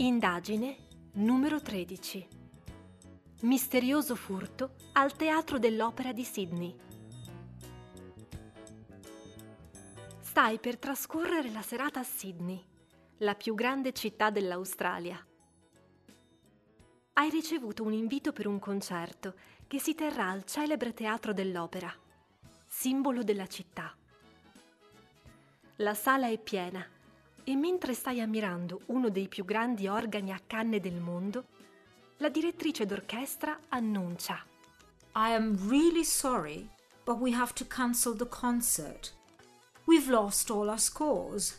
Indagine numero 13. Misterioso furto al Teatro dell'Opera di Sydney. Stai per trascorrere la serata a Sydney, la più grande città dell'Australia. Hai ricevuto un invito per un concerto che si terrà al celebre Teatro dell'Opera, simbolo della città. La sala è piena e mentre stai ammirando uno dei più grandi organi a canne del mondo, la direttrice d'orchestra annuncia I am really sorry, but we have to cancel the concert. We've lost all our scores.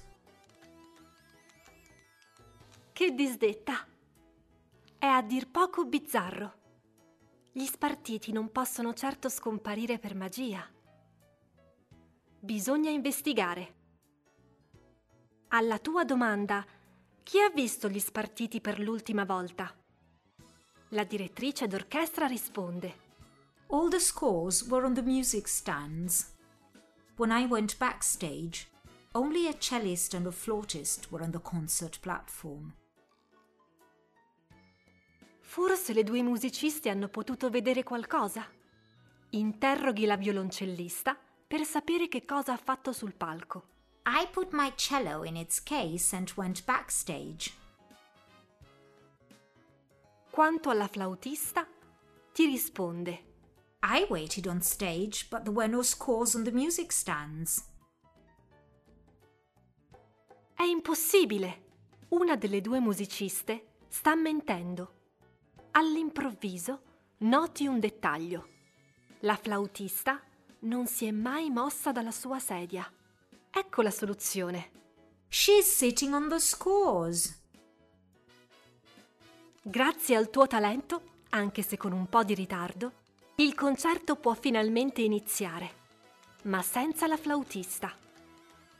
Che disdetta! È a dir poco bizzarro. Gli spartiti non possono certo scomparire per magia. Bisogna investigare. Alla tua domanda, chi ha visto gli spartiti per l'ultima volta? La direttrice d'orchestra risponde. All the scores were on the music stands. When I went backstage, only a cellist and a flautist were on the concert platform. Forse le due musicisti hanno potuto vedere qualcosa? Interroghi la violoncellista per sapere che cosa ha fatto sul palco. I put my cello in its case and went backstage. Quanto alla flautista, ti risponde. I waited on stage, but there were no scores on the music stands. È impossibile! Una delle due musiciste sta mentendo. All'improvviso noti un dettaglio. La flautista non si è mai mossa dalla sua sedia. Ecco la soluzione. She's sitting on the scores. Grazie al tuo talento, anche se con un po' di ritardo, il concerto può finalmente iniziare, ma senza la flautista.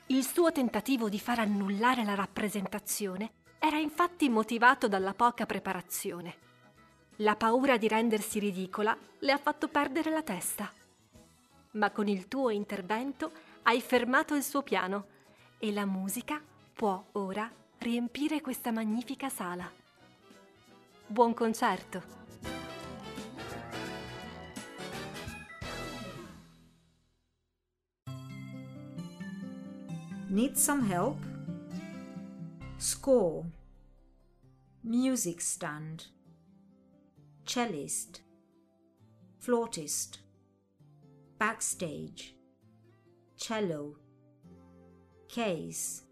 Il suo tentativo di far annullare la rappresentazione era infatti motivato dalla poca preparazione. La paura di rendersi ridicola le ha fatto perdere la testa. Ma con il tuo intervento hai fermato il suo piano e la musica può ora riempire questa magnifica sala. Buon concerto! Need some help? Score. Music stand. Cellist. Flautist. Backstage. Cello. Case.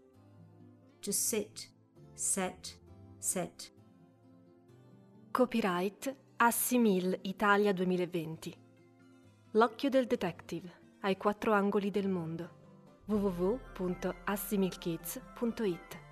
To sit. Set. Set. Copyright Assimil Italia 2020. L'occhio del detective ai quattro angoli del mondo. www.assimilkids.it